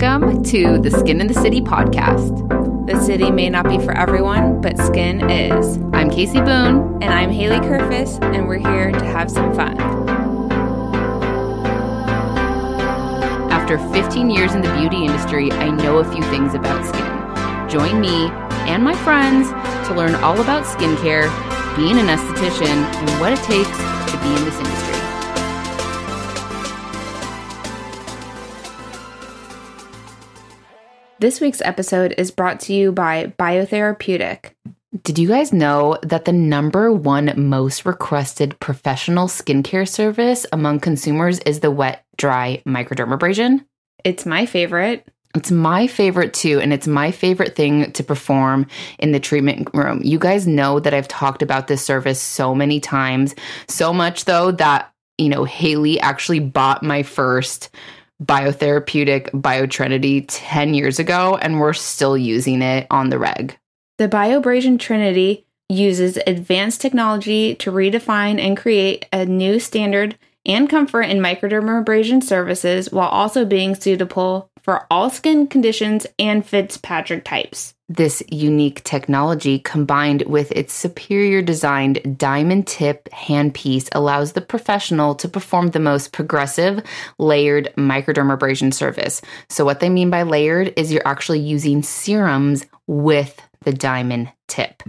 Welcome to the Skin and the City podcast. The city may not be for everyone, but skin is. I'm Kasey Boone. And I'm Haley Kerfis, and we're here to have some fun. After 15 years in the beauty industry, I know a few things about skin. Join me and my friends to learn all about skincare, being an esthetician, and what it takes to be in this industry. This week's episode is brought to you by Biotherapeutic. Did you guys know that the number one most requested professional skincare service among consumers is the wet, dry microdermabrasion? It's my favorite. It's my favorite too, and it's my favorite thing to perform in the treatment room. You guys know that I've talked about this service so many times, so much though that, you know, Haley actually bought my first biotherapeutic BioTrinity 10 years ago, and we're still using it on the reg. The BioAbrasion Trinity uses advanced technology to redefine and create a new standard and comfort in microdermabrasion services while also being suitable for all skin conditions and Fitzpatrick types. This unique technology, combined with its superior designed diamond tip handpiece, allows the professional to perform the most progressive, layered microdermabrasion service. So, what they mean by layered is you're actually using serums with the diamond tip.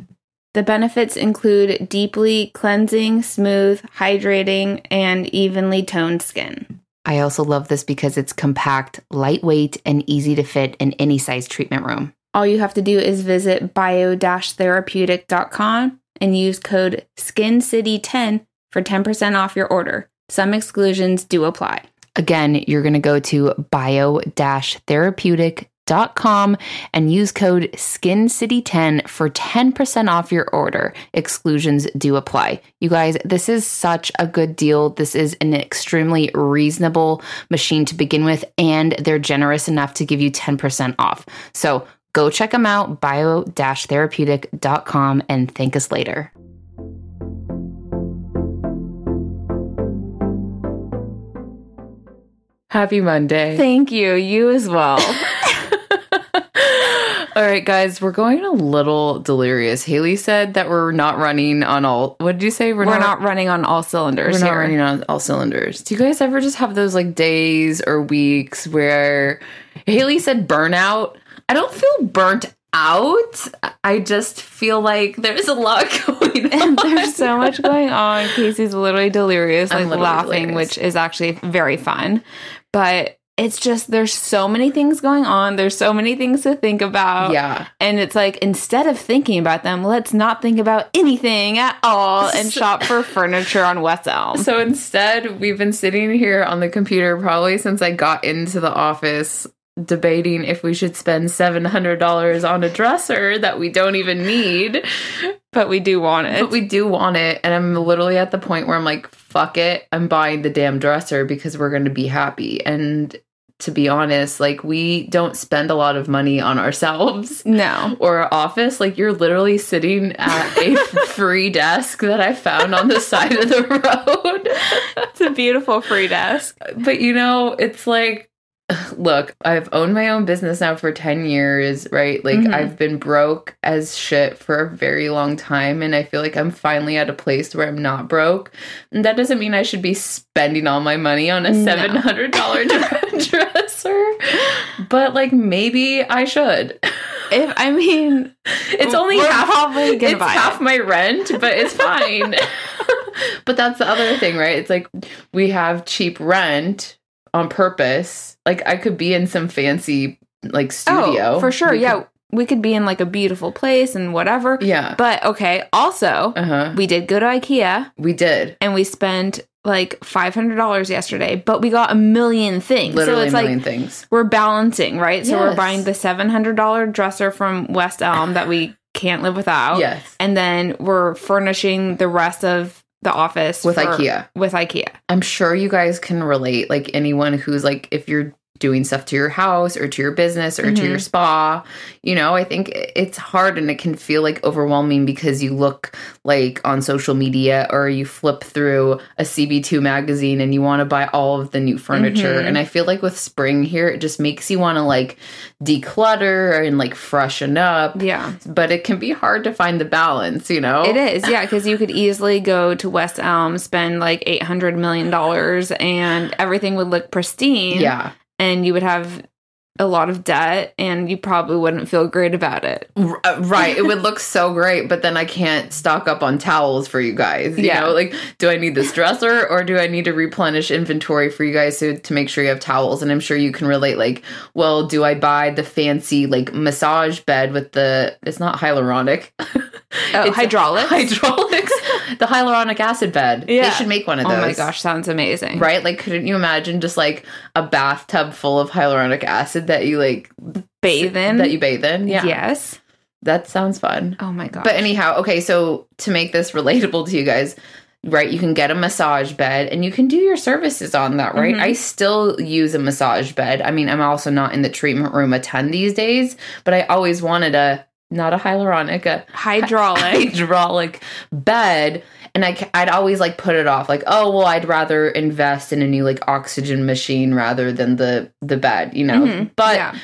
The benefits include deeply cleansing, smooth, hydrating, and evenly toned skin. I also love this because it's compact, lightweight, and easy to fit in any size treatment room. All you have to do is visit bio-therapeutic.com and use code SKINCITY10 for 10% off your order. Some exclusions do apply. Again, you're going to go to bio-therapeutic.com and use code SKINCITY10 for 10% off your order. Exclusions do apply. You guys, this is such a good deal. This is an extremely reasonable machine to begin with, and they're generous enough to give you 10% off. So Go check them out, bio therapeutic.com, and thank us later. Happy Monday. Thank you. You as well. all right, guys, we're going a little delirious. Haley said that we're not running on all. What did you say? We're, we're not, not, running on all cylinders. We're here. not running on all cylinders. Do you guys ever just have those like days or weeks where Haley said burnout? I don't feel burnt out. I just feel like there's a lot going on. there's so much going on. Kasey's literally delirious, like literally laughing, delirious. which is actually very fun. But it's just there's so many things going on. There's so many things to think about. Yeah. And it's like instead of thinking about them, let's not think about anything at all and shop for furniture on West Elm. So instead, we've been sitting here on the computer probably since I got into the office debating if we should spend $700 on a dresser that we don't even need. But we do want it. But we do want it. And I'm literally at the point where I'm like, fuck it. I'm buying the damn dresser because we're going to be happy. And to be honest, like we don't spend a lot of money on ourselves. No. Or our office. Like you're literally sitting at a free desk that I found on the side of the road. it's a beautiful free desk. But you know, it's like look, I've owned my own business now for 10 years, right? Like mm-hmm. I've been broke as shit for a very long time and I feel like I'm finally at a place where I'm not broke. And that doesn't mean I should be spending all my money on a $700 dresser. But like maybe I should. If I mean, it's only half probably gonna it's half it. my rent, but it's fine. but that's the other thing, right? It's like we have cheap rent on purpose. Like I could be in some fancy like studio. Oh, for sure. We yeah. Could, we could be in like a beautiful place and whatever. Yeah. But okay, also, uh-huh. we did go to IKEA. We did. And we spent like five hundred dollars yesterday, but we got a million things. Literally so it's a million like things. We're balancing, right? So yes. we're buying the seven hundred dollar dresser from West Elm that we can't live without. Yes. And then we're furnishing the rest of the office with for, IKEA. With IKEA. I'm sure you guys can relate. Like anyone who's like, if you're doing stuff to your house or to your business or to your mm-hmm. spa. You know, I think it's hard and it can feel like overwhelming because you look like on social media or you flip through a CB2 magazine and you want to buy all of the new furniture. Mm-hmm. And I feel like with spring here, it just makes you want to like declutter and like freshen up. Yeah. But it can be hard to find the balance, you know? It is, yeah, because you could easily go to West Elm, spend like eight hundred million dollars, and everything would look pristine. Yeah. And you would have a lot of debt, and you probably wouldn't feel great about it. R- uh, right. It would look so great, but then I can't stock up on towels for you guys. You Yeah. know, like, do I need this dresser or do I need to replenish inventory for you guys to, to make sure you have towels? And I'm sure you can relate, like, well, do I buy the fancy, like, massage bed with the, it's not hyaluronic. Oh, It's hydraulics. hydraulics. the hyaluronic acid bed. They Yeah. should make one of those. oh my gosh, sounds amazing. Right? Like, couldn't you imagine just like a bathtub full of hyaluronic acid that you like, Bathe in. that you bathe in? Yeah. Yes. That sounds fun. Oh my god. But anyhow, okay, so to make this relatable to you guys, right, you can get a massage bed and you can do your services on that, right? Mhm. I still use a massage bed. I mean, I'm also not in the treatment room a ton these days, but I always wanted a not a hyaluronic, a hydraulic. hydraulic bed. And I, i'd always like put it off, like, oh well, I'd rather invest in a new like oxygen machine rather than the the bed, you know. Mhm. But yeah.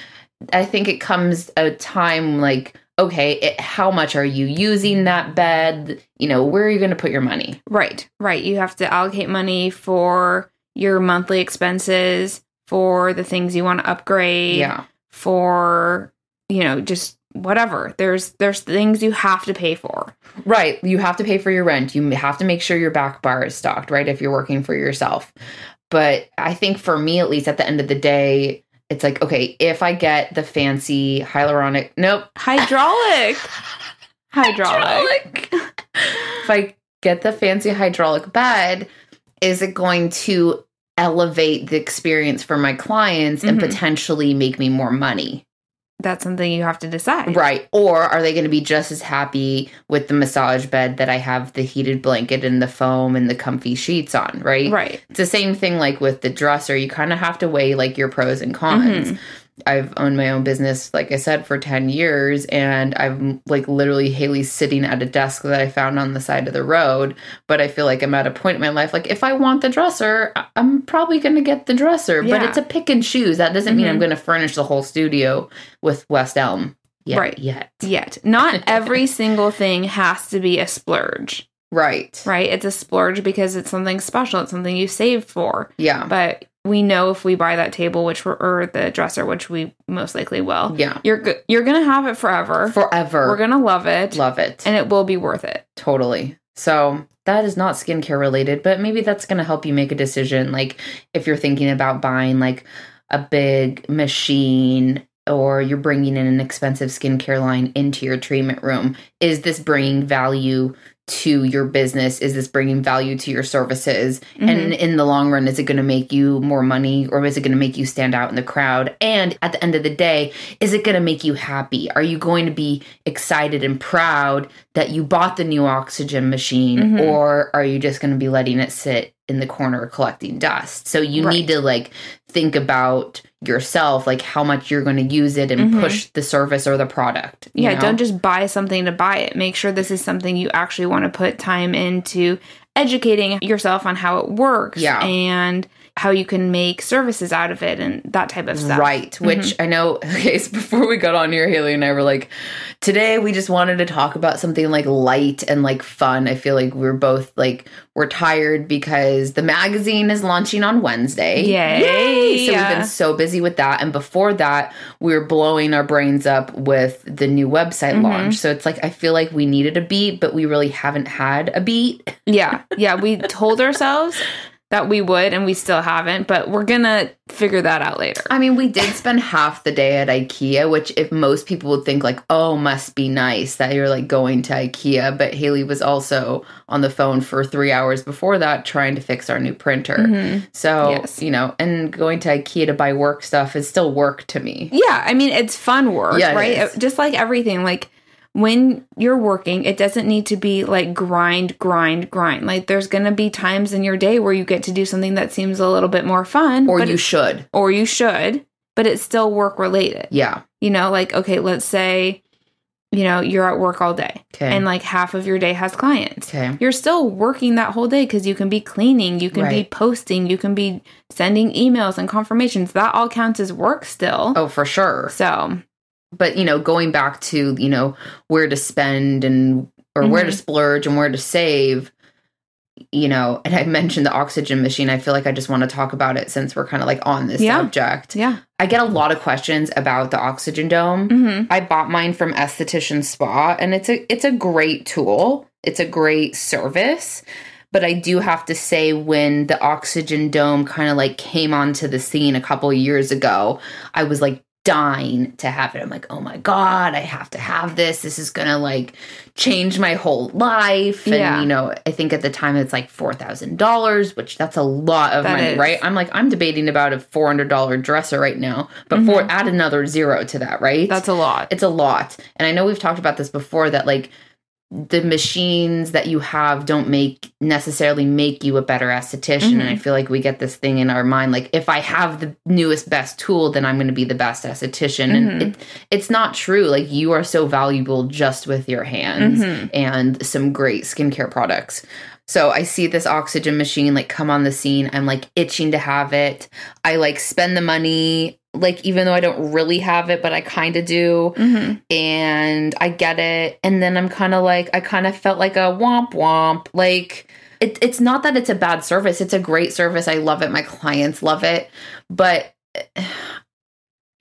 I think it comes a time like, okay, it, how much are you using that bed? You know, where are you going to put your money? Right, right. You have to allocate money for your monthly expenses, for the things you want to upgrade, Yeah. for you know, just whatever. There's there's things you have to pay for. Right. You have to pay for your rent. You have to make sure your back bar is stocked, right? If you're working for yourself. But I think for me, at least at the end of the day, it's like, okay, if I get the fancy hyaluronic, nope, Hydraulic. Hydraulic. if I get the fancy hydraulic bed, is it going to elevate the experience for my clients and Mhm. potentially make me more money? That's something you have to decide. Right. Or are they going to be just as happy with the massage bed that I have the heated blanket and the foam and the comfy sheets on, right? Right. It's the same thing like with the dresser. You kind of have to weigh like your pros and cons. Mhm. I've owned my own business, like I said, for 10 years. And I'm like literally Haley sitting at a desk that I found on the side of the road. But I feel like I'm at a point in my life, like if I want the dresser, I'm probably going to get the dresser. But it's a pick and choose. That doesn't mean I'm Mhm. going to furnish the whole studio with West Elm. Yet, Right. Yet. Yet. Not every single thing has to be a splurge, Right. right? It's a splurge because it's something special. It's something you saved for. Yeah. But we know if we buy that table, which we're, or the dresser, which we most likely will, Yeah. you're go- you're gonna have it forever. Forever. We're gonna love it, love it. and it will be worth it. Totally. So that is not skincare related, but maybe that's going to help you make a decision. Like if you're thinking about buying like a big machine or you're bringing in an expensive skincare line into your treatment room, is this bringing value to your business? Is this bringing value to your services? And in the long run, is it going to make you more money or is it going to make you stand out in the crowd? And at the end of the day, is it going to make you happy? Are you going to be excited and proud that you bought the new oxygen machine Mhm. or are you just going to be letting it sit in the corner collecting dust? So you need to like think about yourself, like how much you're going to use it and Mhm. push the service or the product. yeah, know? don't just buy something to buy it. Make sure this is something you actually want to put time into educating yourself on how it works Yeah. and how you can make services out of it and that type of stuff. Right. Which I know, okay, so before we got on here, Haley and I were like, today we just wanted to talk about something like light and like fun. I feel like we're both like, we're tired because the magazine is launching on Wednesday. Yay. Yay! So Yeah. we've been so busy with that. And before that, we were blowing our brains up with the new website Mhm. launch. So it's like, I feel like we needed a beat, but we really haven't had a beat. Yeah. Yeah. We told ourselves that we would and we still haven't, but we're to figure that out later. I mean, we did spend half the day at IKEA, which if most people would think like, oh, must be nice that you're like going to IKEA. But Haley was also on the phone for three hours before that trying to fix our new printer. Mhm. So, Yes. you know, and going to IKEA to buy work stuff is still work to me. Yeah, I mean it's fun work, Yeah, right? Just like everything, like when you're working, it doesn't need to be like grind, grind, grind. Like there's gonna be times in your day where you get to do something that seems a little bit more fun, Or you should. or you should, but it's still work related. Yeah. You know, like, okay, let's say, you know, you're at work all day Okay. and like half of your day has clients. okay. You're still working that whole day because you can be cleaning, you can be posting, you can be sending emails and confirmations. That all counts as work still. Oh, for sure. So, But you know, going back to you know where to spend and or where to Mhm. splurge and where to save. You know, and I mentioned the oxygen machine. I feel like I just want to talk about it since we're kind of like on this Yeah. subject. yeah. I get a lot of questions about the oxygen dome. hmm I bought mine from Esthetician Spa and it's a it's a great tool. It's a great service. But I do have to say when the oxygen dome kind of like came onto the scene a couple years ago, I was like dying to have it. I'm like, "Oh my god, I have to have this. This is going to like change my whole life." And Yeah. you know, I think at the time it's like $4,000, which that's a lot of That money, is. right? I'm like I'm debating about a $400 dresser right now, but for Mhm. add another zero to that, right? That's a lot. it's a lot and i know we've talked about this before that like the machines that you have don't make necessarily make you a better esthetician and i feel like we get this thing in our mind like if i have the newest best tool then i'm going to be the best esthetician Mhm. and it, it's not true like you are so valuable just with your hands Mhm. and some great skincare products so I see this oxygen machine like come on the scene. I'm like itching to have it. I like spend the money, like even though I don't really have it, but I kind of do. hmm And I get it. And then I'm kind of like, I kind of felt like a womp womp. Like, it, it's not that it's a bad service. It's a great service. I love it. My clients love it. But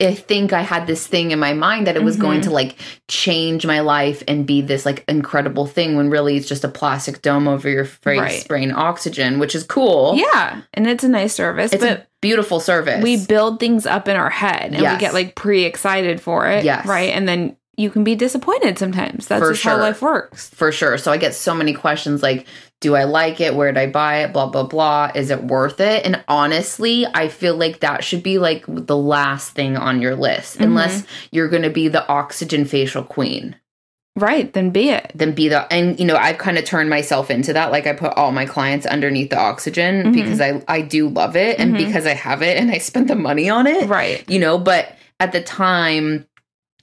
I think I had this thing in my mind that it was going Mhm. to like change my life and be this like incredible thing when really it's just a plastic dome over your face Right. spraying oxygen, which is cool. Yeah. And it's a nice service, It's but a beautiful service. we build things up in our head and we get like pre excited for it. Yes. Right. And then you can be disappointed sometimes. That's For just how life works. for sure. So I get so many questions like, do I like it? Where did I buy it? Blah, blah, blah. Is it worth it? And honestly, I feel like that should be like the last thing on your list, Mhm. unless you're going to be the oxygen facial queen. Right. Then be it. Then be the, and you know, I've kind of turned myself into that. Like I put all my clients underneath the oxygen Mhm. because I, I do love it and Mhm. because I have it and I spent the money on it Right. you know but at the time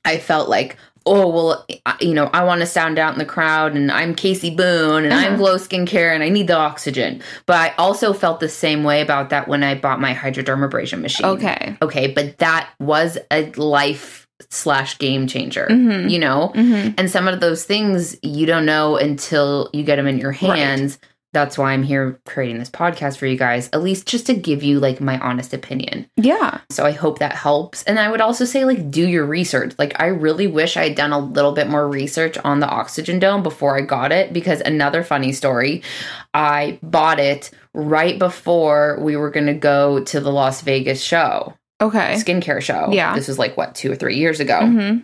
i felt like oh well you know i want to sound out in the crowd and i'm kasey boone and i'm glow skincare and i need the oxygen but i also felt the same way about that when i bought my hydrodermabrasion machine Okay. okay but that was a life slash game changer Mhm. you know hmm and some of those things you don't know until you get them in your Right. That's why i'm here creating this podcast for you guys at least just to give you like my honest opinion Yeah. so I hope that helps. And I would also say, like, do your research. Like, I really wish I had done a little bit more research on the oxygen dome before I got it. Because another funny story, I bought it right before we were going to go to the Las Vegas show, Okay. skincare show. Yeah. This was like, what, two or three years ago. hmm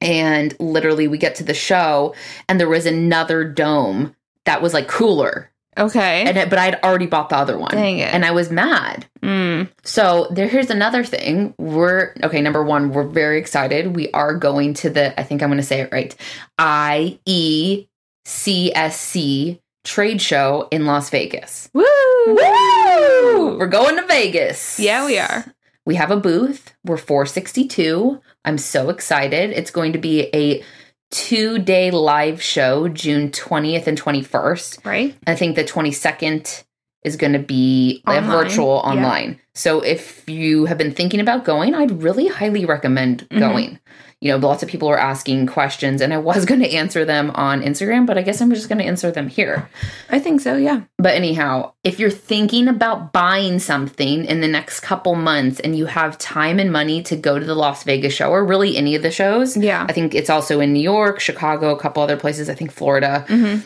And literally, we get to the show, and there was another dome that was like cooler. Okay. And it, but I'd already bought the other one. Dang it. And I was mad. Mm. So there, here's another thing. We're okay. Number one, we're very excited. We are going to the. I think I'm going to say it right. I E C S C trade show in Las Vegas. Woo! Woo! We're going to Vegas. Yeah, we are. We have a booth. We're 462. I'm so excited. It's going to be a two day live show, June 20th and 21st. Right. I think the 22nd is going to be a Online, virtual yeah. online. So if you have been thinking about going, I'd really highly recommend Mhm. going. You know, lots of people were asking questions, and I was going to answer them on Instagram, but I guess I'm just going to answer them here. I think so. Yeah. But anyhow, if you're thinking about buying something in the next couple months and you have time and money to go to the Las Vegas show or really any of the shows, Yeah. I think it's also in New York, Chicago, a couple other places, I think Florida hmm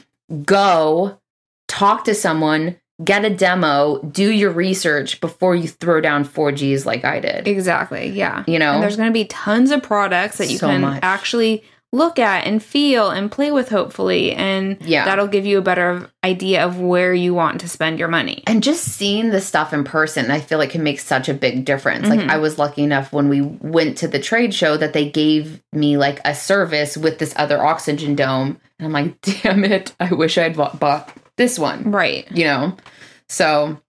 go talk to someone get a demo do your research before you throw down 4gs like i did Exactly. Yeah. you know And there's going to be tons of products that you So can much. actually look at and feel and play with, hopefully. And Yeah. that'll give you a better idea of where you want to spend your money. and just seeing the stuff in person i feel like can make such a big difference like Mhm. i was lucky enough when we went to the trade show that they gave me like a service with this other oxygen dome and i'm like damn it i wish i'd bought, bought this one Right. you know so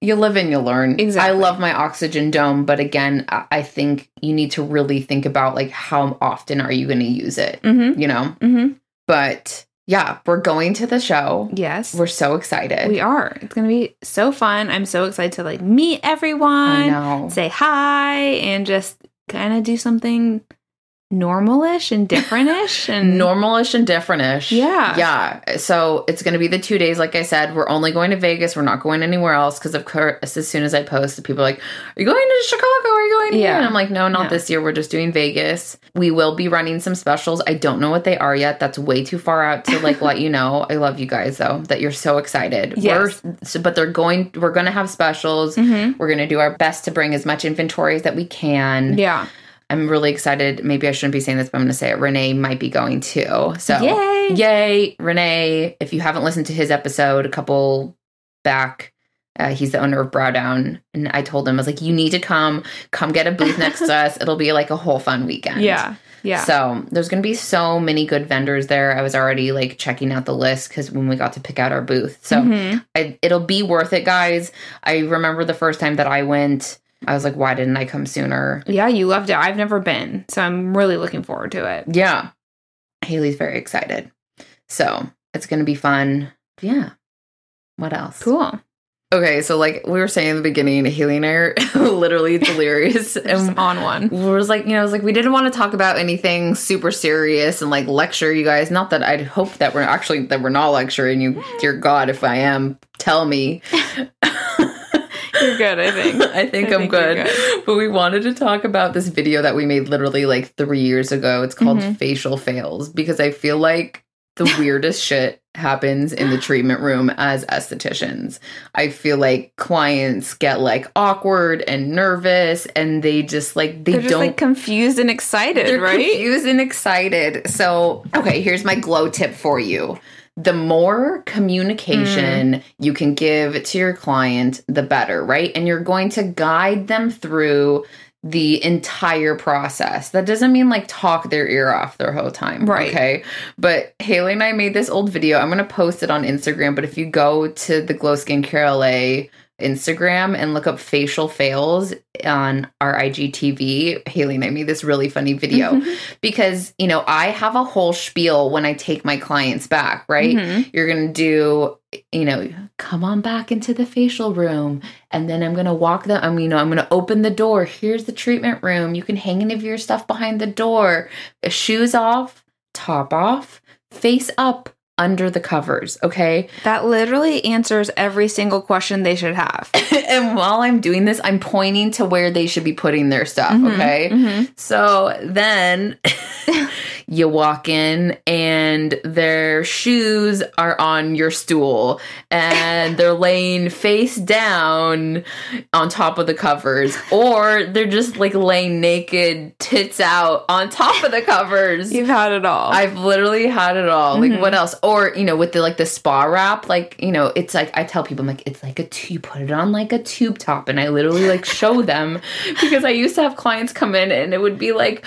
you live and you learn. Exactly. I love my oxygen dome, but again, I think you need to really think about like how often are you going to use it, Mm-hmm. you know? Mm-hmm. But yeah, we're going to the show. Yes. We're so excited. we are. It's gonna be so fun. I'm so excited to like meet I everyone, know. say hi, and just kind of do something normalish and differentish and Normalish and differentish. Yeah. Yeah. So it's going to be the two days. Like I said, we're only going to Vegas. We're not going anywhere else because, of course, as soon as I post, people are like, Are you going to Chicago? Are you going? Yeah. And I'm like, No, not No. this year. We're just doing Vegas. We will be running some specials. I don't know what they are yet. That's way too far out to like let you know. I love you guys though, that you're so excited. Yes. We're, so, but they're going, we're going to have specials. Mhm. We're going to do our best to bring as much inventory as that we can. Yeah. I'm really excited. Maybe I shouldn't be saying this, but I'm going to say it. Renee might be going too. So, Yay. yay, Renee. If you haven't listened to his episode a couple back, uh, he's the owner of Brow Down. And I told him, I was like, you need to come, come get a booth next to us. It'll be like a whole fun weekend. Yeah. Yeah. So there's going to be so many good vendors there. I was already like checking out the list because when we got to pick out our booth. So Mhm. I, it'll be worth it, guys. I remember the first time that I went, I was like, why didn't I come sooner? Yeah, you loved it. I've never been, so I'm really looking forward to it. Yeah. Haley's very excited. So it's going to be fun. Yeah. What else? Cool. Okay. So, like we were saying in the beginning, Haley and I are literally delirious. And on one. we was like, you know, it was like, we didn't want to talk about anything super serious and like lecture you guys. Not that I'd hope that we're actually, that we're not lecturing you. Mm. Dear God, if I am, tell me. You're good, I think. I think I I'm think good. good. But we wanted to talk about this video that we made literally like three years ago. It's called Mhm. Facial Fails because I feel like the weirdest shit happens in the treatment room as estheticians. I feel like clients get like awkward and nervous and they just like they They're just don't like confused and excited, they're right? confused and excited. So, okay, here's my glow tip for you. The more communication Mm. you can give to your client, the better, right? And you're going to guide them through the entire process. That doesn't mean like talk their ear off their whole time. Right. Okay. But Haley and I made this old video. I'm going to post it on Instagram. But if you go to the Glow Skincare LA Instagram and look up facial fails on our IGTV, Haley made me this really funny video Mm-hmm. because, you know, I have a whole spiel when I take my clients back, right? Mhm. You're going to do, you know, come on back into the facial room. And then I'm going to walk them. I'm, you know, I'm going to open the door. Here's the treatment room. You can hang any of your stuff behind the door. Shoes off, top off, face up under the covers. Okay. That literally answers every single question they should have. and while I'm doing this, I'm pointing to where they should be putting their stuff. Mhm, Okay. mhm. So then you walk in and their shoes are on your stool and they're laying face down on top of the covers or they're just like laying naked tits out on top of the covers. You've had it all. I've literally had it all. Mhm. Like what else? Or you know, with the like the spa wrap, like you know, it's like I tell people, I'm like, it's like a tu- you put it on like a tube top, and I literally like show them because I used to have clients come in and it would be like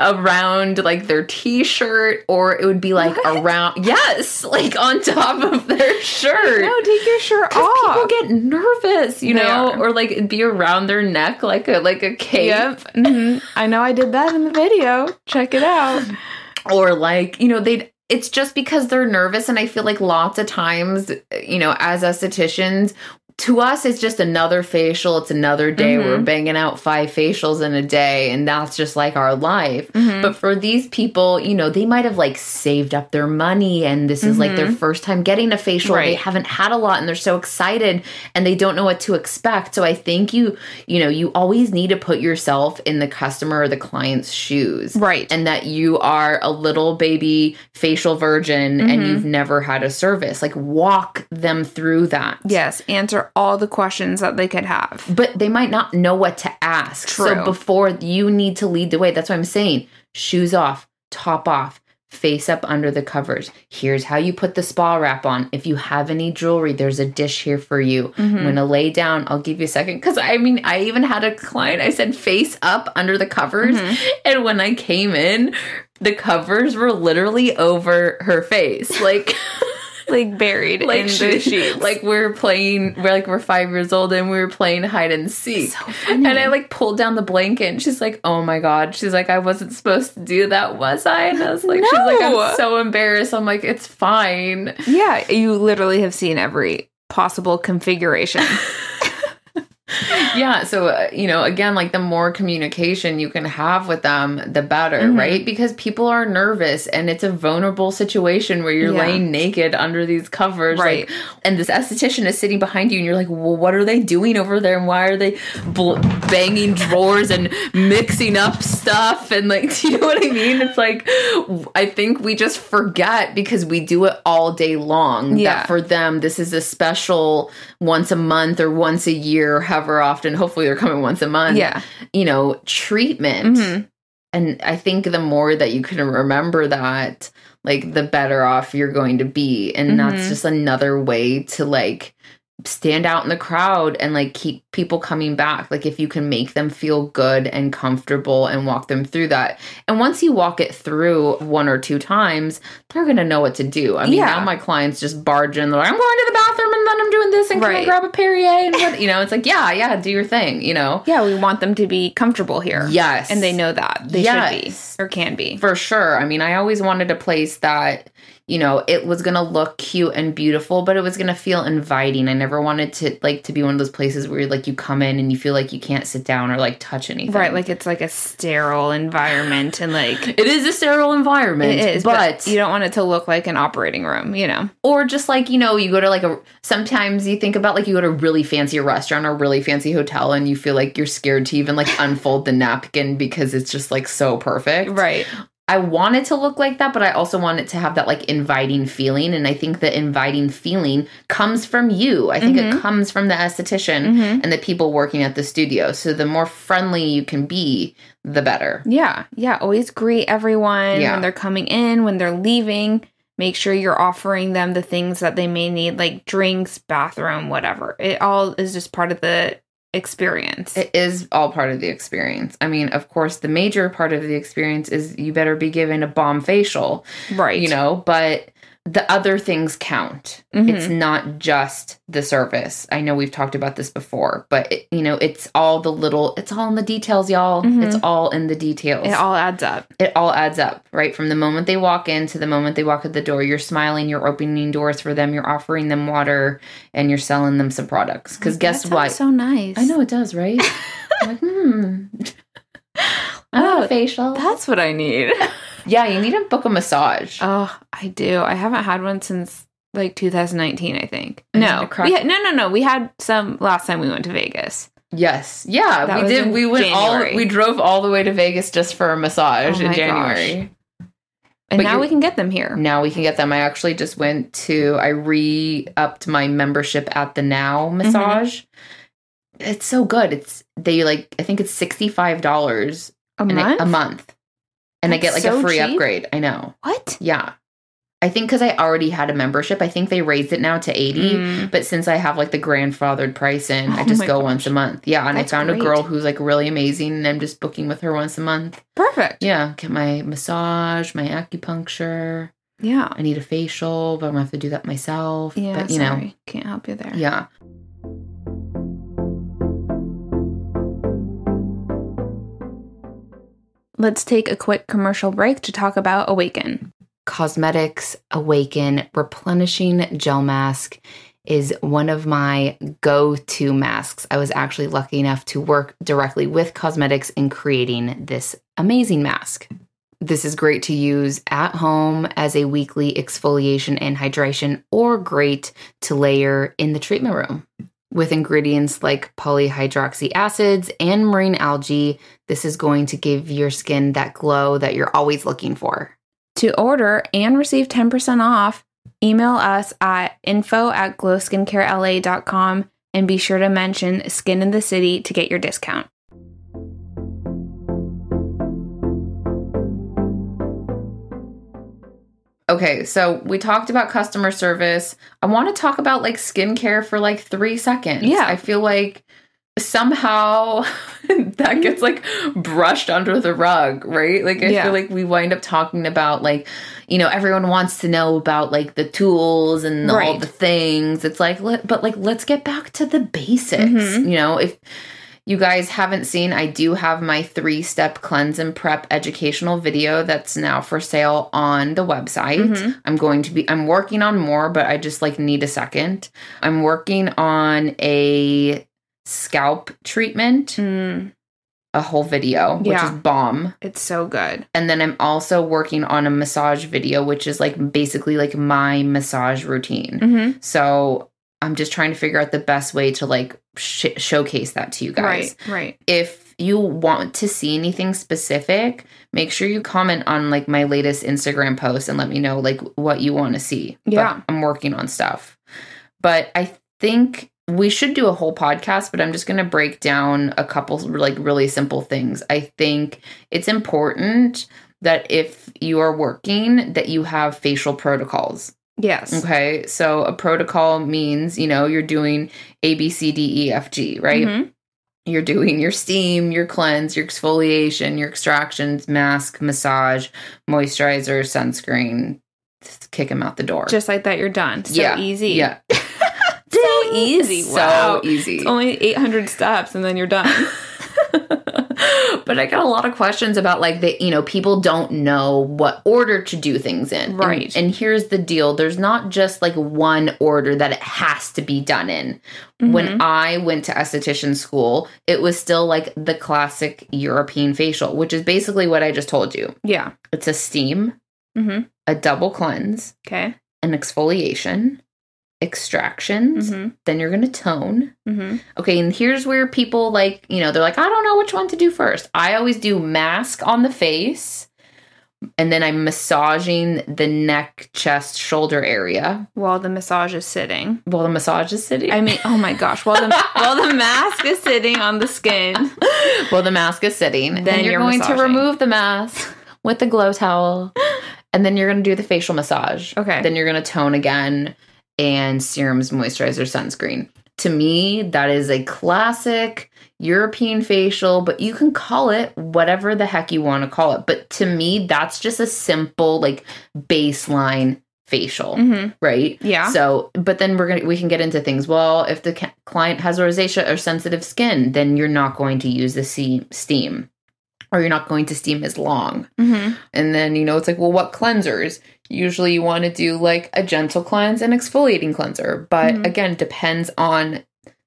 around like their t-shirt or it would be like What? around yes like on top of their shirt no, take your shirt off. people get nervous you They know are. or like it'd be around their neck like a like a cape Yep. Mhm. I know I did that in the video. Check it out. or like you know they'd it's just because they're nervous and i feel like lots of times you know as estheticians to us it's just another facial it's another day Mhm. we're banging out five facials in a day and that's just like our life Mhm. but for these people you know they might have like saved up their money and this is like their first time getting a facial they haven't had a lot and they're so excited and they don't know what to expect so i think you you know you always need to put yourself in the customer or the client's shoes Right. and that you are a little baby facial virgin and Mhm. you've never had a service. Like walk them through that. yes, answer all the questions that they could have. But they might not know what to ask. So before you need to lead the way. That's what I'm saying. Shoes off, top off, face up under the covers. Here's how you put the spa wrap on. If you have any jewelry, there's a dish here for you. Mm-hmm. I'm gonna lay down. I'll give you a second. Cause I mean, I even had a client, I said face up under the covers. Mhm. And when I came in, the covers were literally over her face. Like like buried like in she- the sheets. like we're playing we're like we're five years old and we were playing hide and seek. So and i like pulled down the blanket and she's like oh my god. She's like i wasn't supposed to do that was i? And i was like she's like i'm so embarrassed. I'm like it's fine. Yeah, you literally have seen every possible configuration. yeah so uh, you know again like the more communication you can have with them the better Mhm. right because people are nervous and it's a vulnerable situation where you're Yeah. laying naked under these covers Right. like and this esthetician is sitting behind you and you're like well what are they doing over there and why are they bl- banging drawers and mixing up stuff and like do you know what i mean it's like i think we just forget because we do it all day long Yeah. that for them this is a special once a month or once a year however often hopefully they're coming once a month yeah. you know treatment Mhm. and i think the more that you can remember that like the better off you're going to be and that's Mhm. just another way to like stand out in the crowd and like keep people coming back like if you can make them feel good and comfortable and walk them through that and once you walk it through one or two times they're gonna know what to do i mean Yeah. now my clients just barge in they're like i'm going to the bathroom and then i'm doing this and can i grab a perrier and what you know it's like yeah yeah do your thing you know Yeah, we want them to be comfortable here. yes And they know that. They Yes. should be or can be. For sure. I mean, I always wanted a place that, you know, it was going to look cute and beautiful, but it was going to feel inviting. I never wanted to like to be one of those places where like you come in and you feel like you can't sit down or like touch anything. Right, like it's like a sterile environment and like it is a sterile environment, it is, but, but, you don't want it to look like an operating room, you know. or just like, you know, you go to like a sometimes you think about like you go to a really fancy restaurant or really fancy hotel and you feel like you're scared to even like unfold the napkin because it's just like so perfect. Right. I want it to look like that, but I also want it to have that like inviting feeling. And I think the inviting feeling comes from you. I think it Mhm. comes from the esthetician Mhm. and the people working at the studio. So the more friendly you can be, the better. Yeah, yeah. Always greet everyone Yeah. when they're coming in, when they're leaving. Make sure you're offering them the things that they may need, like drinks, bathroom, whatever. It all is just part of the experience. It is all part of the experience. I mean, of course, the major part of the experience is you better be given a bomb facial, right. you know, but the other things count. Mhm. It's not just the service. I know we've talked about this before, but it, you know, it's all the little, it's all in the details, y'all. Mhm. It's all in the details. It all adds up. it all adds up, right? From the moment they walk in to the moment they walk at the door, you're smiling, you're opening doors for them, you're offering them water, and you're selling them some products. Because guess what? So nice. I know it does, right? I'm like, hmm. I Oh, facial. That's what I need. yeah, you need to book a massage. Oh, I do. I haven't had one since like 2019, I think. I No, to crack- we had, no, no, no. We had some last time we went to Vegas. yes, yeah, That we did. We went January. all. We drove all the way to Vegas just for a massage Oh in January. And But now we can get them here. Now we can get them. I actually just went to. I re upped my membership at the Now Mm-hmm. massage. It's so good. It's they like. I think it's sixty five dollars A month? A month, and I get like That's a free cheap. upgrade. I know. What? Yeah, I think because I already had a membership. I think they raised it now to eighty. Mm. But since I have like the grandfathered price in, I Oh just go gosh. once a month. Yeah, and That's I found great. a girl who's like really amazing, and I'm just booking with her once a month. Perfect. Yeah, get my massage, my acupuncture. Yeah. I need a facial, but I'm gonna have to do that myself. Yeah. but you know, sorry. Can't help you there. yeah. Let's take a quick commercial break to talk about Awaken. Cosmedix Awaken Replenishing Gel Mask is one of my go to masks. I was actually lucky enough to work directly with Cosmedix in creating this amazing mask. This is great to use at home as a weekly exfoliation and hydration, or great to layer in the treatment room. With ingredients like polyhydroxy acids and marine algae, this is going to give your skin that glow that you're always looking for. To order and receive 10% off, email us at info at glowskincarela.com and be sure to mention Skin and the City to get your discount. Okay, so we talked about customer service. I want to talk about like skincare for like three seconds. Yeah. I feel like somehow that gets like brushed under the rug, right? Like I Yeah. feel like we wind up talking about like, you know, everyone wants to know about like the tools and all the things. It's like, let, but like let's get back to the basics. Mhm. You know, if you guys haven't seen, I do have my three step cleanse and prep educational video that's now for sale on the website. Mhm. I'm going to be, I'm working on more, but I just like need a second. I'm working on a scalp treatment, Mm, a whole video, which Yeah. is bomb. it's so good. And then I'm also working on a massage video, which is like basically like my massage routine. hmm So I'm just trying to figure out the best way to like sh- showcase that to you guys. Right, right. If you want to see anything specific, make sure you comment on like my latest Instagram post and let me know like what you want to see. But Yeah. I'm working on stuff. But I think we should do a whole podcast, but I'm just going to break down a couple like really simple things. I think it's important that if you are working that you have facial protocols. Yes. Okay. So a protocol means, you know, you're doing A, B, C, D, E, F, G, right? Mhm. You're doing your steam, your cleanse, your exfoliation, your extractions, mask, massage, moisturizer, sunscreen. Kick them out the door. Just like that, you're done. So yeah. easy. Yeah. So easy. Wow. So easy. It's only 800 steps and then you're done. but I got a lot of questions about like that, you know, people don't know what order to do things in. Right. And, here's the deal there's not just like one order that it has to be done in. When Mhm. I went to esthetician school, it was still like the classic European facial, which is basically what I just told you. yeah. It's a steam, hmm a double cleanse, Okay. an exfoliation, extractions, hmm then you're going to tone. hmm Okay, and here's where people like, you know, they're like, I don't know which one to do first. I always do mask on the face, and then I'm massaging the neck, chest, shoulder area While the massage is sitting. while the massage is sitting. I mean, oh my gosh! While the while the mask is sitting on the skin, while the mask is sitting, then, Then you're, you're going massaging. to remove the mask with the glow towel, and then you're going to do the facial massage. Okay. Then you're going to tone again and serums, moisturizer, sunscreen. To me, that is a classic European facial, but you can call it whatever the heck you want to call it. But to me, that's just a simple, like, baseline facial, hmm right? yeah, So, but then we're gonna we can get into things. Well, if the ca- client has rosacea or sensitive skin, then you're not going to use the steam, or you're not going to steam as long. hmm And then you know it's like, well, what cleansers? Usually, you want to do like a gentle cleanse and exfoliating cleanser, but Mhm. again, depends on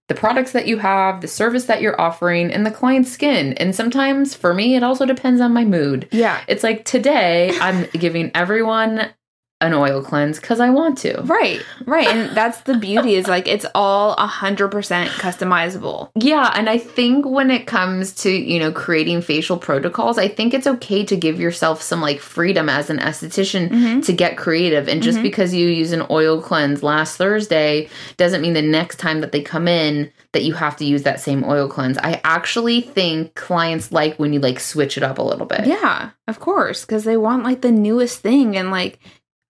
the products that you have, the service that you're offering, and the client's skin. And sometimes, for me, it also depends on my mood. yeah, It's like today, I'm giving everyone an oil cleanse because I want to. right, right, and that's the beauty is like it's all a hundred percent customizable. Yeah, and I think when it comes to, you know, creating facial protocols, I think it's okay to give yourself some like freedom as an esthetician Mhm. to get creative. And just Mhm. because you use an oil cleanse last Thursday doesn't mean the next time that they come in that you have to use that same oil cleanse. I actually think clients like when you like switch it up a little bit. Yeah, of course, because they want like the newest thing, and like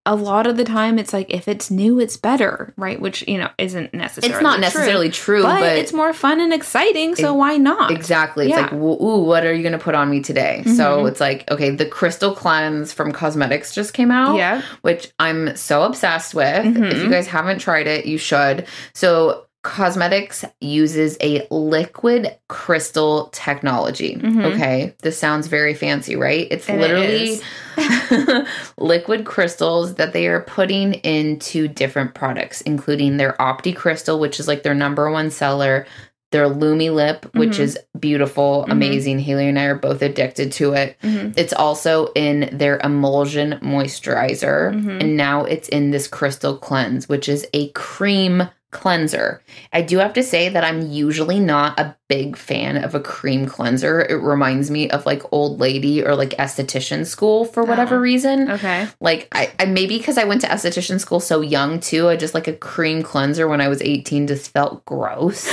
a lot of the time, it's like if it's new, it's better, right? Which you know isn't necessarily It's not true, necessarily true, but, but, it's more fun and exciting. So Ex- why not? Exactly. It's like, ooh, what are you going to put on me today? So Mhm. it's like, okay, the crystal cleanse from Cosmedix just came out. Yeah. which I'm so obsessed with. If Mhm. you guys haven't tried it, you should. So, Cosmedix uses a liquid crystal technology. Mhm. Okay. This sounds very fancy, right? It's And literally is. liquid crystals that they are putting into different products, including their Opti Crystal, which is like their number one seller, their Lumi Lip, which Mhm. is beautiful, Mhm. amazing. Haley and I are both addicted to it. Mhm. It's also in their emulsion moisturizer, Mhm. and now it's in this crystal cleanse, which is a cream cleanser. I do have to say that I'm usually not a big fan of a cream cleanser. It reminds me of like old lady or like esthetician school for oh, whatever Oh. reason. Okay. Like I, I maybe because I went to esthetician school so young too. I just like a cream cleanser when I was 18 just felt gross.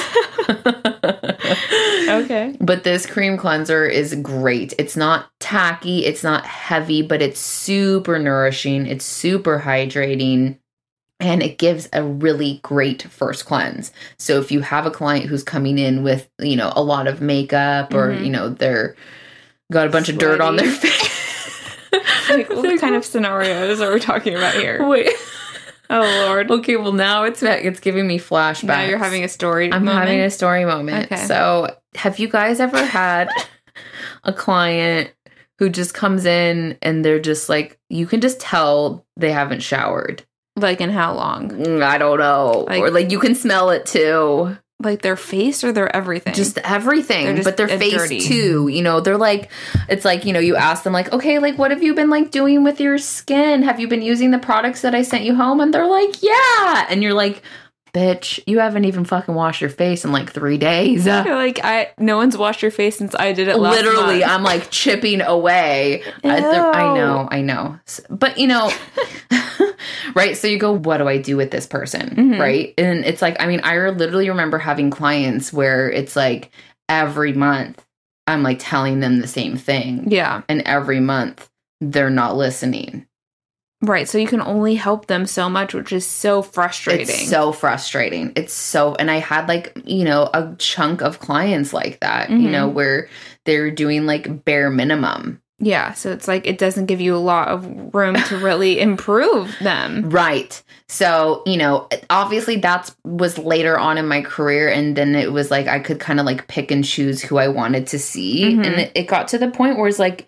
Okay. But this cream cleanser is great. It's not tacky, it's not heavy, but it's super nourishing, it's super hydrating. And it gives a really great first cleanse. So if you have a client who's coming in with, you know, a lot of makeup or, Mhm. you know, they're got a bunch of dirt on their face. Like, what kind of scenarios are we talking about here? Wait. Oh Lord. Okay, well now it's it's giving me flashbacks. Now you're having a story. I'm moment? having a story moment. Okay. So, have you guys ever had a client who just comes in and they're just like you can just tell they haven't showered? Like in how long? Mm, I don't know. Like- or like you can smell it too. Like their face or their everything? Just everything, They're just, but their face dirty. too. You know, they're like, it's like you know, you ask them like, okay, like what have you been like doing with your skin? Have you been using the products that I sent you home? And they're like, yeah. And you're like, bitch, you haven't even fucking washed your face in like three days. You're like I. No one's washed your face since I did it. Last Literally, month. I'm like chipping away. I, I know, I know. But you know, right? So you go, what do I do with this person? Mhm. Right? And it's like, I mean, I literally remember having clients where it's like every month I'm like telling them the same thing. Yeah. And every month they're not listening. Right. So you can only help them so much, which is so frustrating. It's so frustrating. It's so, and I had like, you know, a chunk of clients like that, you Mhm. know, where they're doing like bare minimum. yeah. So it's like it doesn't give you a lot of room to really improve them. Right. So, you know, obviously that was later on in my career and then it was like I could kind of like pick and choose who I wanted to see Mhm. and it got to the point where it's like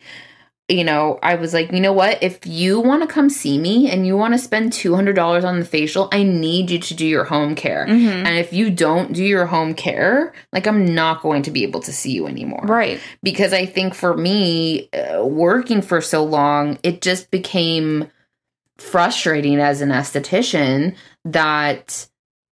you know, I was like, you know what? If you want to come see me and you want to spend $200 on the facial, I need you to do your home care. Mhm. And if you don't do your home care, like I'm not going to be able to see you anymore Right. because I think for me, uh, working for so long, it just became frustrating as an esthetician that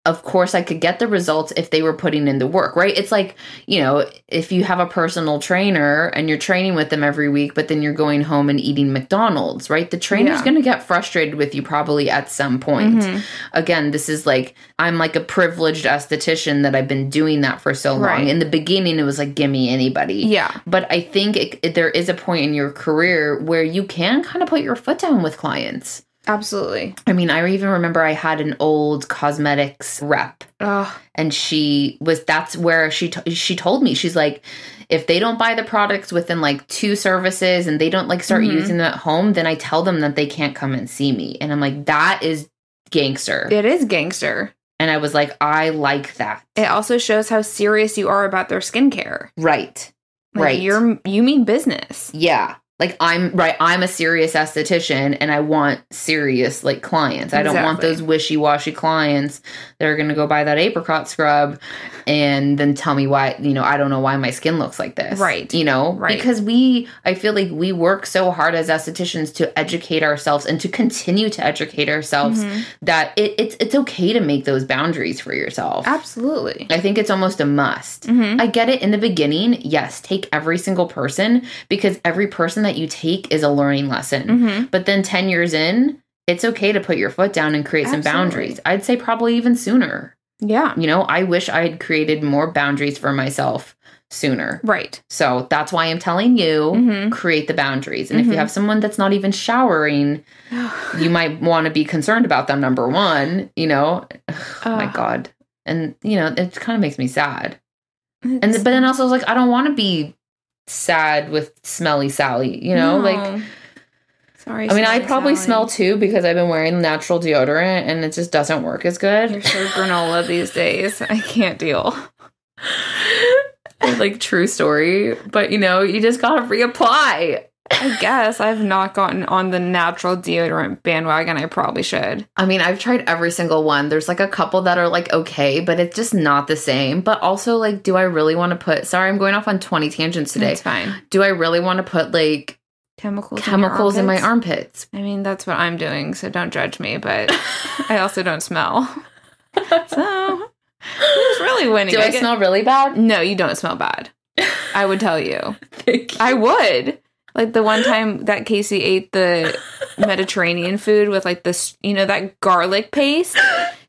of course I could get the results if they were putting in the work, right? It's like, you know, if you have a personal trainer and you're training with them every week, but then you're going home and eating McDonald's, right? The trainer's Yeah. going to get frustrated with you probably at some point Mhm. again, this is like I'm like a privileged esthetician that I've been doing that for so long. Right. In the beginning, it was like gimme anybody. Yeah. But I think it, it- there is a point in your career where you can kind of put your foot down with clients. Absolutely. I mean, I even remember I had an old cosmetics rep, Oh, and she was that's where she t- she told me she's like, if they don't buy the products within like two services and they don't like start Mhm. using them at home, then I tell them that they can't come and see me, and I'm like, that is gangster. it is gangster. And I was like, I like that. It also shows how serious you are about their skincare. Right. Like right. You're you mean business. yeah. Like I'm right. I'm a serious esthetician and I want serious like clients. I don't want those wishy washy clients that are going to go buy that apricot scrub and then tell me why, you know, I don't know why my skin looks like this. Right. You know, Right. because we, I feel like we work so hard as estheticians to educate ourselves and to continue to educate ourselves Mhm. that it, it's, it's okay to make those boundaries for yourself. Absolutely. I think it's almost a must. Mhm. I get it in the beginning. Yes, take every single person because every person that you take is a learning lesson. Mhm. But then 10 years in, it's okay to put your foot down and create some boundaries. I'd say probably even sooner. Yeah. You know, I wish I had created more boundaries for myself sooner. Right. So that's why I'm telling you Mhm. create the boundaries. And if you Mhm. have someone that's not even showering, you might want to be concerned about them, number one, you know. Oh my God. And, you know, it kind of makes me sad. And but then also I was like, I don't want to be sad with smelly Sally, you know? Like sorry. I mean, I probably Sally. smell too because I've been wearing natural deodorant and it just doesn't work as good. You're so granola these days. I can't deal. like true story, but you know, you just got to reapply. I guess I've not gotten on the natural deodorant bandwagon. I probably should. I mean, I've tried every single one. There's like a couple that are like okay, but it's just not the same. But also like do I really want to put Sorry, I'm going off on 20 tangents today. It's fine. Do I really want to put like Chemicals. chemicals in my armpits? I mean, that's what I'm doing, so don't judge me. But I also don't smell. So who's really winning? Do I get- smell really bad? No, you don't smell bad. I would tell you. Thank you. I would. Like the one time that Kasey ate the Mediterranean food with like this, you know, that garlic paste.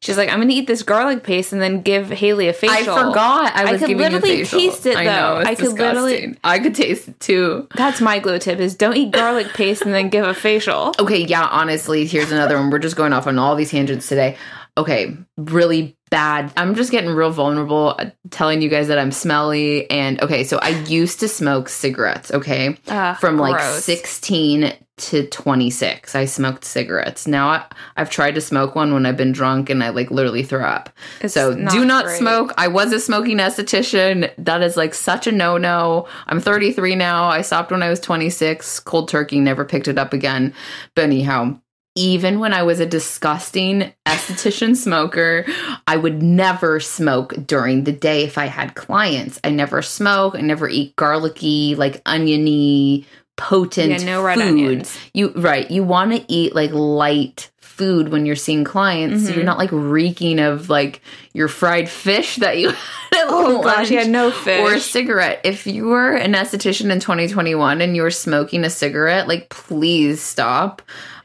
She's like, I'm gonna eat this garlic paste and then give Haley a facial. I forgot. I I could literally you a facial. taste it, I know, though. I could literally- I could taste it too. That's my glow tip: is don't eat garlic paste and then give a facial. Okay, yeah, honestly, here's another one. We're just going off on all these tangents today. Okay, really bad. I'm just getting real vulnerable uh, telling you guys that I'm smelly. And okay, so I used to smoke cigarettes, okay? Ugh, From like 16 to 26, I smoked cigarettes. Now I, I've tried to smoke one when I've been drunk and I like literally throw up. It's so do not great. smoke. I was a smoking esthetician. That is like such a no no. I'm 33 now. I stopped when I was 26. Cold turkey, never picked it up again. But anyhow, even when I was a disgusting esthetician smoker, I would never smoke during the day if I had clients. I never smoke. I never eat garlicky, like oniony, potent Yeah, no red food. onions. You right. You want to eat like light food when you're seeing clients. So Mhm. you're not like reeking of like your fried fish that you had Oh gosh, yeah, no fish. or a cigarette. If you were an esthetician in 2021 and you were smoking a cigarette, like please stop.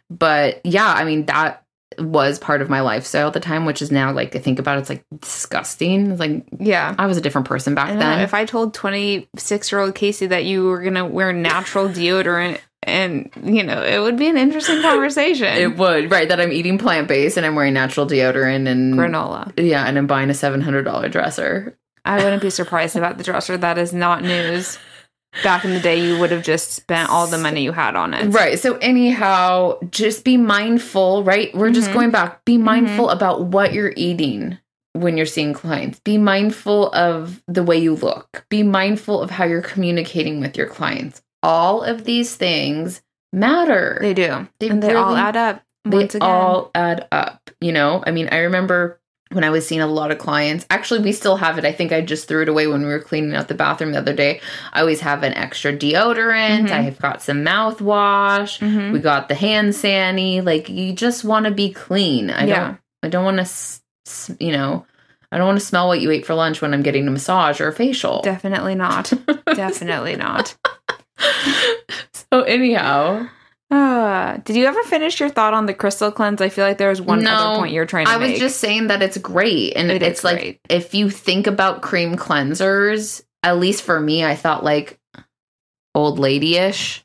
But yeah, I mean that was part of my lifestyle at the time, which is now like to think about it, it's like disgusting. It's like yeah. I was a different person back I then. if I told 26 year old Kasey that you were gonna wear natural deodorant, and you know, it would be an interesting conversation. it would right that I'm eating plant based and I'm wearing natural deodorant and Granola. yeah, and I'm buying a seven hundred dollar dresser. I wouldn't be surprised about the dresser. That is not news. Back in the day, you would have just spent all the money you had on it. Right. So anyhow, just be mindful, right? We're just Mhm. going back. Be mindful about what you're eating when you're seeing clients. Be mindful of the way you look. Be mindful of how you're communicating with your clients. All of these things matter. They do, They and they all add up. they again, all add up. You know, I mean, I remember when I was seeing a lot of clients. Actually, we still have it. I think I just threw it away when we were cleaning out the bathroom the other day. I always have an extra deodorant. Mhm. I have got some mouthwash. Mhm. We got the hand sanny. Like you just want to be clean. I Yeah. don't. I don't want to. You know. I don't want to smell what you ate for lunch when I'm getting a massage or a facial. definitely not. definitely not. so anyhow, Uh, did you ever finish your thought on the crystal cleanse? I feel like there was one No, other point you're trying to I was make. just saying that it's great. And It it's like great. if you think about cream cleansers, at least for me, I thought like old lady-ish,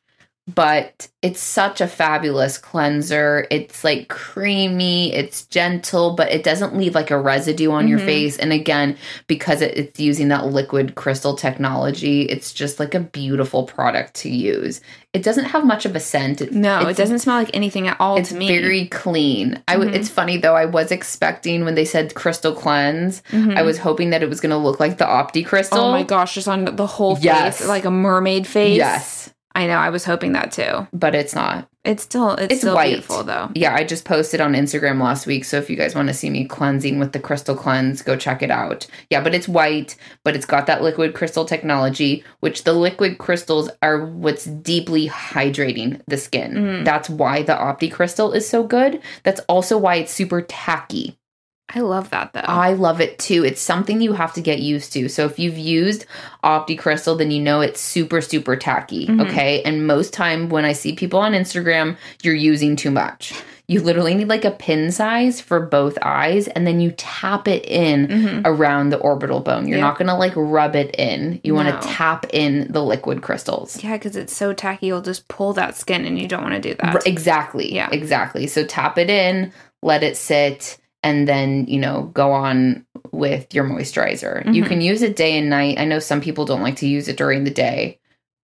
but it's such a fabulous cleanser. It's like creamy, it's gentle, but it doesn't leave like a residue on your Mhm. face. And again, because it, it's using that liquid crystal technology, it's just like a beautiful product to use. It doesn't have much of a scent. It- no, it doesn't smell like anything at all it's to me. very clean. I w- Mhm. It's funny though. I was expecting when they said crystal cleanse, Mhm. I was hoping that it was going to look like the Opti crystal. Oh my gosh, just on the whole face, Yes. like a mermaid face. Yes, I know. I was hoping that too. but it's not. It's still it's, It's still white. beautiful though. Yeah, I just posted on Instagram last week. So if you guys want to see me cleansing with the crystal cleanse, go check it out. Yeah, but it's white, but it's got that liquid crystal technology, which the liquid crystals are what's deeply hydrating the skin. Mm. That's why the Opti crystal is so good. That's also why it's super tacky. I love that though. I love it too. It's something you have to get used to. So if you've used Opti Crystal, then you know it's super, super tacky. Mhm. Okay. And most time when I see people on Instagram, you're using too much. You literally need like a pin size for both eyes, and then you tap it in Mhm. around the orbital bone. You're Yeah. not gonna like rub it in. You No. to tap in the liquid crystals. Yeah, because it's so tacky, you'll just pull that skin, and you don't want to do that. Exactly. Yeah. Exactly. So tap it in, let it sit, and then, you know, go on with your moisturizer. You Mhm. can use it day and night. I know some people don't like to use it during the day,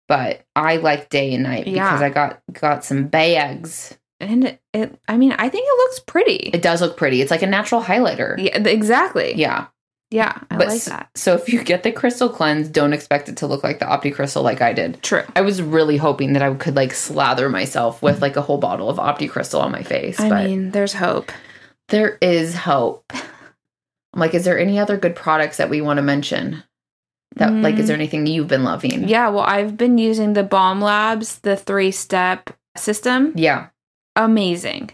but I like day and night Yeah. because I got got some bags. And it, it, I mean, I think it looks pretty. It does look pretty. It's like a natural highlighter. yeah, exactly. Yeah. yeah, I but like that. So if you get the crystal cleanse, don't expect it to look like the Opti Crystal like I did. True. I was really hoping that I could like slather myself with like a whole bottle of Opti Crystal on my face. I but mean, there's hope. There is hope. I'm like, is there any other good products that we want to mention? That like, is Mm. there anything you've been loving? Yeah, well, I've been using the Balm Labs, the three step system. Yeah. Amazing.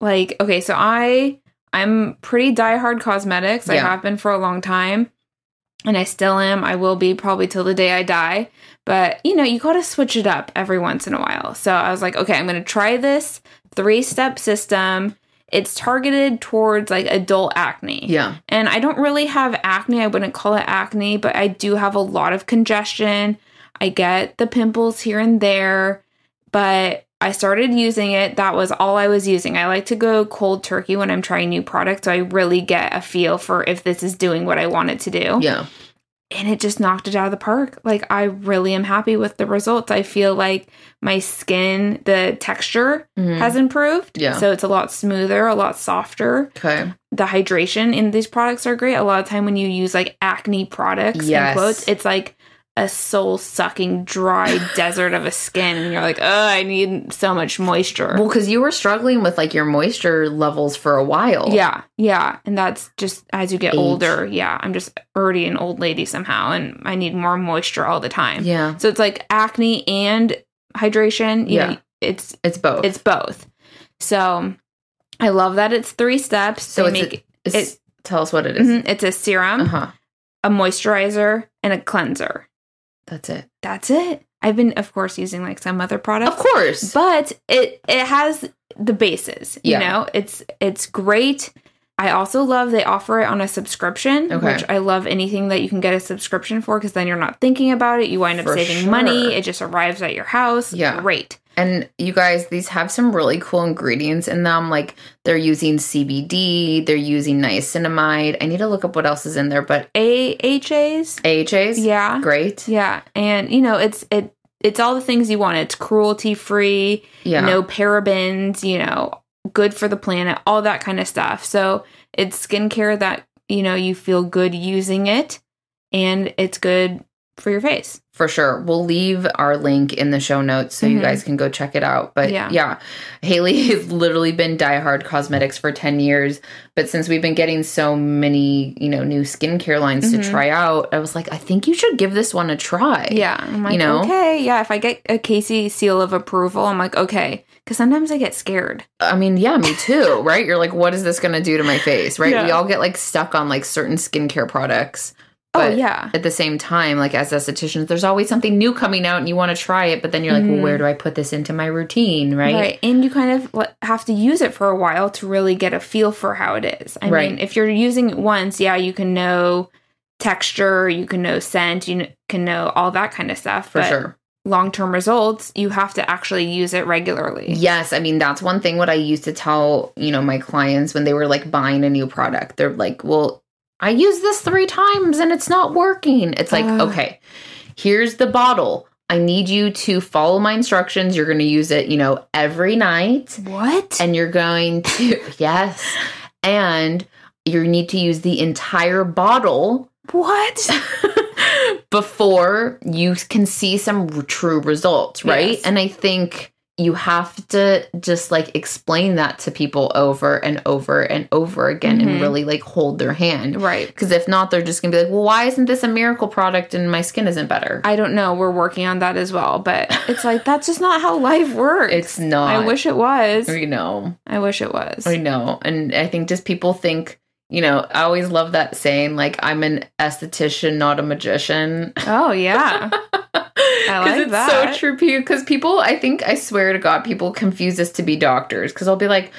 Like, okay, so I I'm pretty diehard Cosmedix. I have been for a long time. and I still am. I will be probably till the day I die. But you know, you got to switch it up every once in a while. So I was like, okay, I'm going to try this three step system. It's targeted towards like adult acne. Yeah. And I don't really have acne. I wouldn't call it acne, but I do have a lot of congestion. I get the pimples here and there, but I started using it. That was all I was using. I like to go cold turkey when I'm trying new products. So I really get a feel for if this is doing what I want it to do. Yeah. And it just knocked it out of the park. Like, I really am happy with the results. I feel like my skin, the texture Mhm. has improved. Yeah. So it's a lot smoother, a lot softer Okay. the hydration in these products are great. A lot of time when you use like acne products Yes. in quotes, it's like a soul sucking dry desert of a skin, and you're like, oh, I need so much moisture. Well, because you were struggling with like your moisture levels for a while. yeah, yeah, and that's just as you get Age. older. Yeah, I'm just already an old lady somehow, and I need more moisture all the time. Yeah. So it's like acne and hydration. Yeah. know, it's It's both. it's both. So I love that it's three steps. so They make a, it- tell us what it is. Mhm, it's a serum. Uh huh. a moisturizer, and a cleanser. That's it. That's it. I've been, of course, using like some other products, Of course. but it it has the bases. You Yeah. know, it's it's great. I also love they offer it on a subscription, Okay. which I love anything that you can get a subscription for because then you're not thinking about it. You wind up For saving sure. money. It just arrives at your house. Yeah. Great. And you guys, these have some really cool ingredients in them. Like they're using CBD, they're using niacinamide. I need to look up what else is in there, but AHAs. AHAs, Yeah. great. Yeah. And you know, it's it it's all the things you want. It's cruelty free. Yeah, no parabens, you know, good for the planet, all that kind of stuff. So it's skincare that, you know, you feel good using it and it's good for your face. for sure. We'll leave our link in the show notes so you Mhm. guys can go check it out. But yeah. Yeah. Haley has literally been diehard Cosmedix for 10 years. But since we've been getting so many, you know, new skincare lines Mhm. to try out, I was like, I think you should give this one a try. Yeah. I'm like, You know? okay. Yeah. If I get a Kasey seal of approval, I'm like, okay. Because sometimes I get scared. I mean, yeah, me too, right? You're like, what is this going to do to my face, right? Yeah. We all get like stuck on like certain skincare products. Oh, But yeah. at the same time, like as estheticians, there's always something new coming out and you want to try it, but then you're like, well, Mhm. where do I put this into my routine, right? Right. And you kind of have to use it for a while to really get a feel for how it is. I Right. mean, if you're using it once, yeah, you can know texture, you can know scent, you can know all that kind of stuff. For sure. long term results, you have to actually use it regularly. Yes, I mean that's one thing what I used to tell, you know, my clients when they were like buying a new product. They're like, "Well, I used this 3 times and it's not working." It's like, Ugh. "Okay, here's the bottle. I need you to follow my instructions. You're going to use it, you know, every night What? and you're going to yes. And you need to use the entire bottle what? before you can see some true results, right? Yes. And I think you have to just like explain that to people over and over and over again and Mhm. really like hold their hand. right. Because if not, they're just gonna be like, well, why isn't this a miracle product and my skin isn't better? I don't know. We're working on that as well, but it's like that's just not how life works. it's not. I wish it was. I know. I wish it was. I know. And I think just people think, you know, I always love that saying, like, I'm an esthetician, not a magician. Oh yeah. I like it's that. so true because people, I think, I swear to God, people confuse us to be doctors because I'll be like,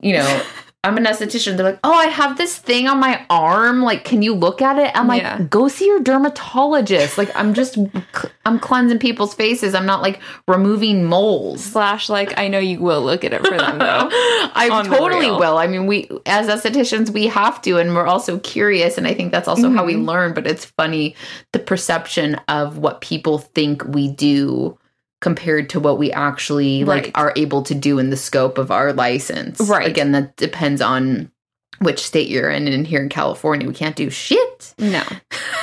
you know, I'm an esthetician. They're like, oh, I have this thing on my arm. Like, can you look at it? I'm like, Yeah. go see your dermatologist. Like, I'm just, I'm cleansing people's faces. I'm not like removing moles. Slash like I know you will look at it for them though. I totally will. I mean, we as estheticians we have to, and we're also curious, and I think that's also how we Mhm. learn. But it's funny the perception of what people think we do compared to what we actually like are able to do in the scope of our license. Right. Again, that depends on which state you're in. And here in California, we can't do shit. No.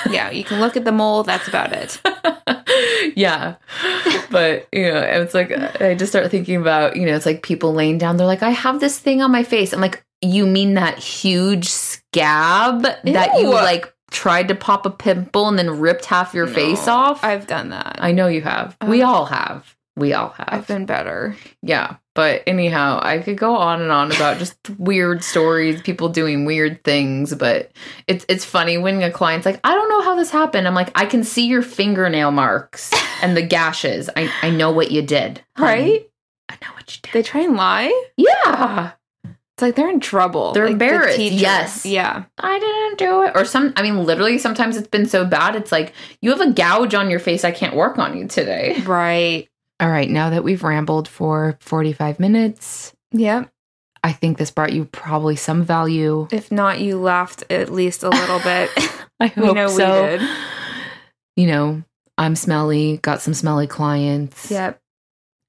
Yeah, you can look at the mole, that's about it. yeah. But, you know, it's like, I just start thinking about, you know, it's like people laying down, they're like, I have this thing on my face. I'm like, you mean that huge scab that you like tried to pop a pimple and then ripped half your face off? I've done that. I know you have. we uh, all have. We all have. I've been better. Yeah. But anyhow, I could go on and on about just weird stories, people doing weird things, but it's it's funny when a client's like, I don't know how this happened. I'm like, I can see your fingernail marks and the gashes. I, I know what you did. honey. Right? I know what you did. They try and lie. yeah. It's like they're in trouble. They're Like, embarrassed. teacher. Yes. Yeah. I didn't do it. Or some I mean literally sometimes it's been so bad it's like you have a gouge on your face. I can't work on you today. Right. All right, now that we've rambled for 45 minutes, Yep. I think this brought you probably some value. If not, you laughed at least a little bit. I we know we did. You know, I'm smelly, got some smelly clients. Yep.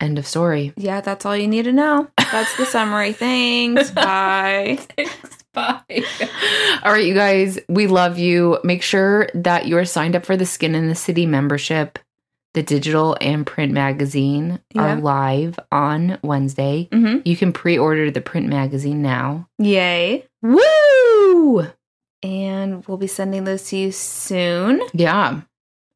End of story. Yeah, that's all you need to know. That's the summary. Thanks. Bye. Bye. All right, you guys, we love you. Make sure that you're signed up for the Skin and the City membership. The digital and print magazine Yeah. are live on Wednesday. hmm You can pre order the print magazine now. Yay. Woo! And we'll be sending those to you soon. Yeah.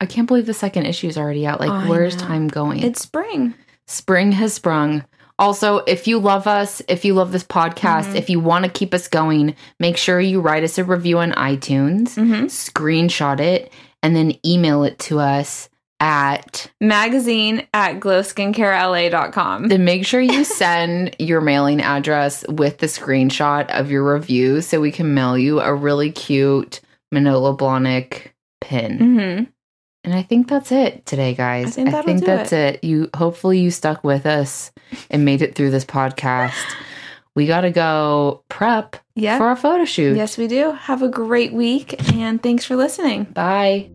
I can't believe the second issue is already out. Like, I where's time going? It's spring. Spring has sprung. Also, if you love us, if you love this podcast, Mhm. if you want to keep us going, make sure you write us a review on iTunes, Mm-hmm. screenshot it, and then email it to us at. Magazine at glowskincarela.com. Then make sure you send your mailing address with the screenshot of your review so we can mail you a really cute Manolo Blahnik pin. Mm-hmm. And I think that's it today, guys. I think that'll do that's it. You hopefully you stuck with us and made it through this podcast. We gotta go prep Yeah. for our photo shoot. Yes, we do. Have a great week and thanks for listening. Bye.